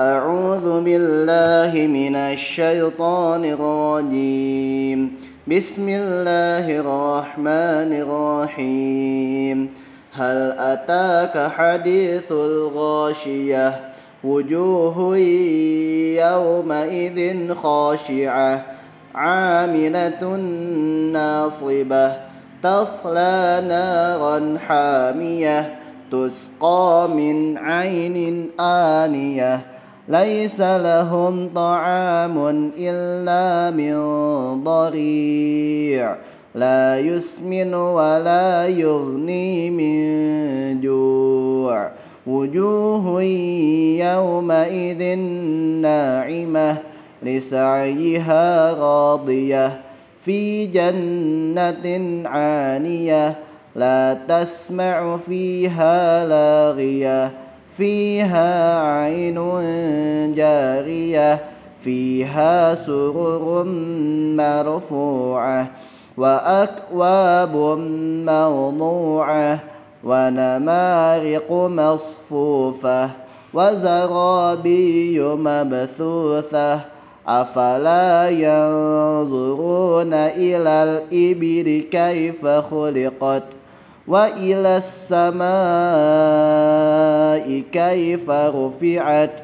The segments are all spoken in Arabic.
أعوذ بالله من الشيطان الرجيم. بسم الله الرحمن الرحيم. هل أتاك حديث الغاشية؟ وجوه يومئذ خاشعة. عاملة ناصبة. تصلى نارا حامية. تسقى من عين آنية. ليس لهم طعام إلا من ضريع. لا يسمن ولا يغني من جوع. وجوه يومئذ ناعمة لسعيها راضية. في جنة عانية لا تسمع فيها لاغية. فيها عين فيها سرر مرفوعة وأكواب موضوعة ونمارق مصفوفة وزرابي مبثوثة أفلا ينظرون إلى الإبل كيف خلقت وإلى السماء كيف رفعت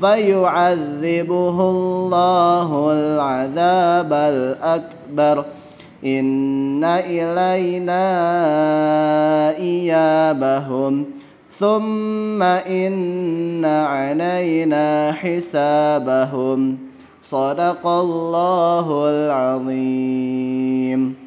فيعذبه الله العذاب الأكبر. إن إلينا إيابهم. ثم إن علينا حسابهم. صدق الله العظيم.